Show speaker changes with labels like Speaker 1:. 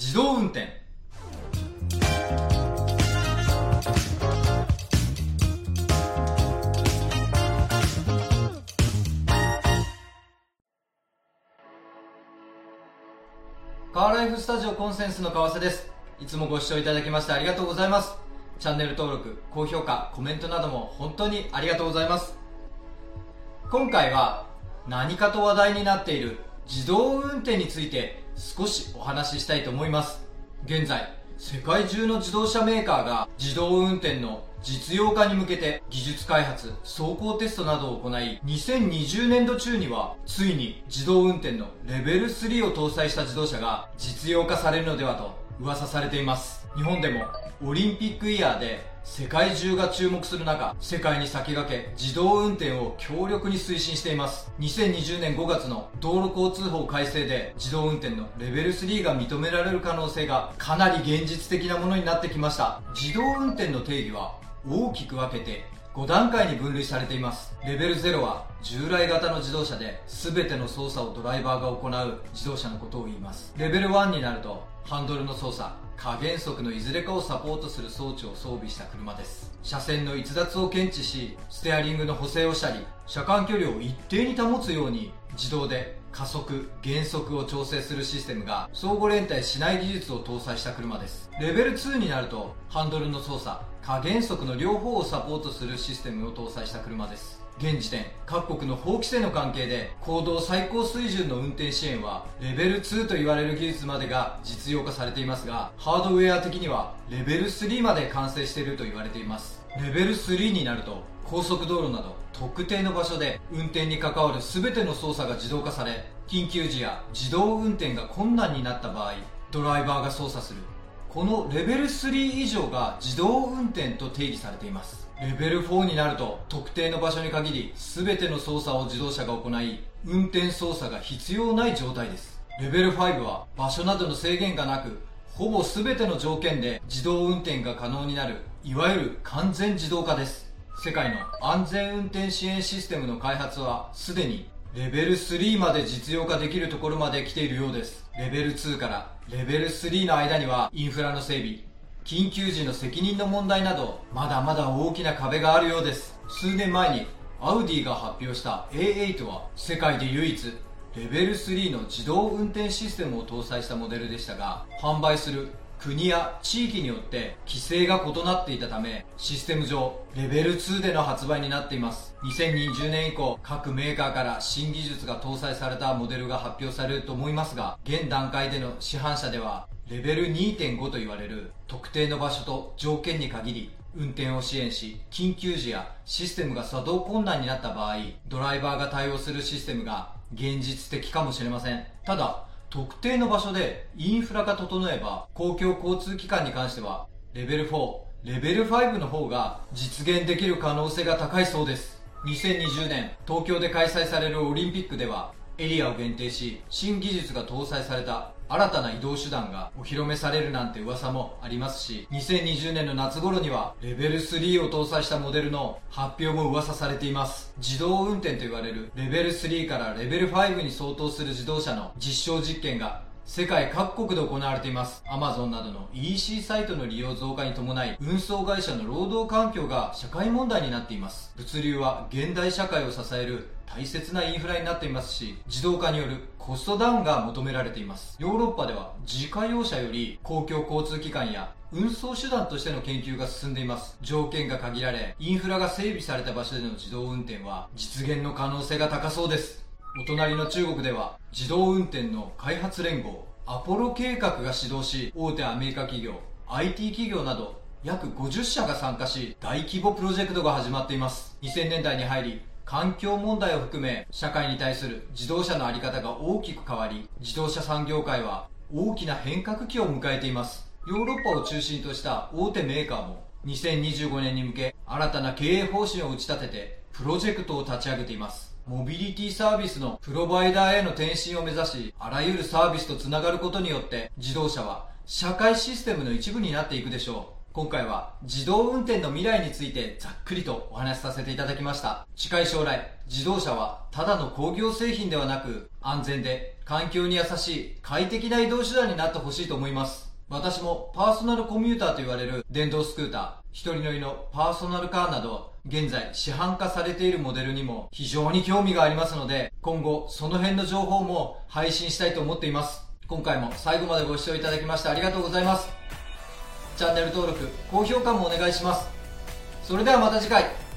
Speaker 1: 自動運転。カーライフスタジオコンセンスの川瀬です。いつもご視聴いただきましてありがとうございます。チャンネル登録高評価コメントなども本当にありがとうございます。今回は何かと話題になっている自動運転について少しお話ししたいと思います。現在世界中の自動車メーカーが自動運転の実用化に向けて技術開発走行テストなどを行い2020年度中にはついに自動運転のレベル3を搭載した自動車が実用化されるのではと噂されています。日本でもオリンピックイヤーで世界中が注目する中世界に先駆け自動運転を強力に推進しています。2020年5月の道路交通法改正で自動運転のレベル3が認められる可能性がかなり現実的なものになってきました。自動運転の定義は大きく分けて5段階に分類されています。レベル0は従来型の自動車で全ての操作をドライバーが行う自動車のことを言います。レベル1になるとハンドルの操作加減速のいずれかをサポートする装置を装備した車です。車線の逸脱を検知しステアリングの補正をしたり車間距離を一定に保つように自動で加速減速を調整するシステムが相互連帯しない技術を搭載した車です。レベル2になるとハンドルの操作加減速の両方をサポートするシステムを搭載した車です。現時点各国の法規制の関係で行動最高水準の運転支援はレベル2と言われる技術までが実用化されていますがハードウェア的にはレベル3まで完成していると言われています。レベル3になると高速道路など特定の場所で運転に関わる全ての操作が自動化され緊急時や自動運転が困難になった場合ドライバーが操作する。このレベル3以上が自動運転と定義されています。レベル4になると特定の場所に限り全ての操作を自動車が行い運転操作が必要ない状態です。レベル5は場所などの制限がなくほぼ全ての条件で自動運転が可能になるいわゆる完全自動化です。世界の安全運転支援システムの開発はすでにレベル3まで実用化できるところまで来ているようです。レベル2からレベル3の間にはインフラの整備緊急時の責任の問題などまだまだ大きな壁があるようです。数年前にアウディが発表した A8 は世界で唯一レベル3の自動運転システムを搭載したモデルでしたが販売する国や地域によって規制が異なっていたためシステム上レベル2での発売になっています。2020年以降各メーカーから新技術が搭載されたモデルが発表されると思いますが現段階での市販車ではレベル2.5と言われる特定の場所と条件に限り運転を支援し緊急時やシステムが作動困難になった場合ドライバーが対応するシステムが現実的かもしれません。ただ特定の場所でインフラが整えば公共交通機関に関してはレベル4レベル5の方が実現できる可能性が高いそうです。2020年東京で開催されるオリンピックではエリアを限定し新技術が搭載された新たな移動手段がお披露目されるなんて噂もありますし2020年の夏頃にはレベル3を搭載したモデルの発表も噂されています。自動運転と言われるレベル3からレベル5に相当する自動車の実証実験が世界各国で行われています。アマゾンなどの EC サイトの利用増加に伴い、運送会社の労働環境が社会問題になっています。物流は現代社会を支える大切なインフラになっていますし、自動化によるコストダウンが求められています。ヨーロッパでは自家用車より公共交通機関や運送手段としての研究が進んでいます。条件が限られ、インフラが整備された場所での自動運転は実現の可能性が高そうです。お隣の中国では自動運転の開発連合アポロ計画が始動し大手アメリカ企業 IT 企業など約50社が参加し大規模プロジェクトが始まっています。2000年代に入り環境問題を含め社会に対する自動車の在り方が大きく変わり自動車産業界は大きな変革期を迎えています。ヨーロッパを中心とした大手メーカーも2025年に向け新たな経営方針を打ち立ててプロジェクトを立ち上げています。モビリティサービスのプロバイダーへの転身を目指しあらゆるサービスとつながることによって自動車は社会システムの一部になっていくでしょう。今回は自動運転の未来についてざっくりとお話しさせていただきました。近い将来自動車はただの工業製品ではなく安全で環境に優しい快適な移動手段になってほしいと思います。私もパーソナルコミューターと言われる電動スクーター一人乗りのパーソナルカーなど現在市販化されているモデルにも非常に興味がありますので今後その辺の情報も配信したいと思っています。今回も最後までご視聴いただきましてありがとうございます。チャンネル登録高評価もお願いします。それではまた次回。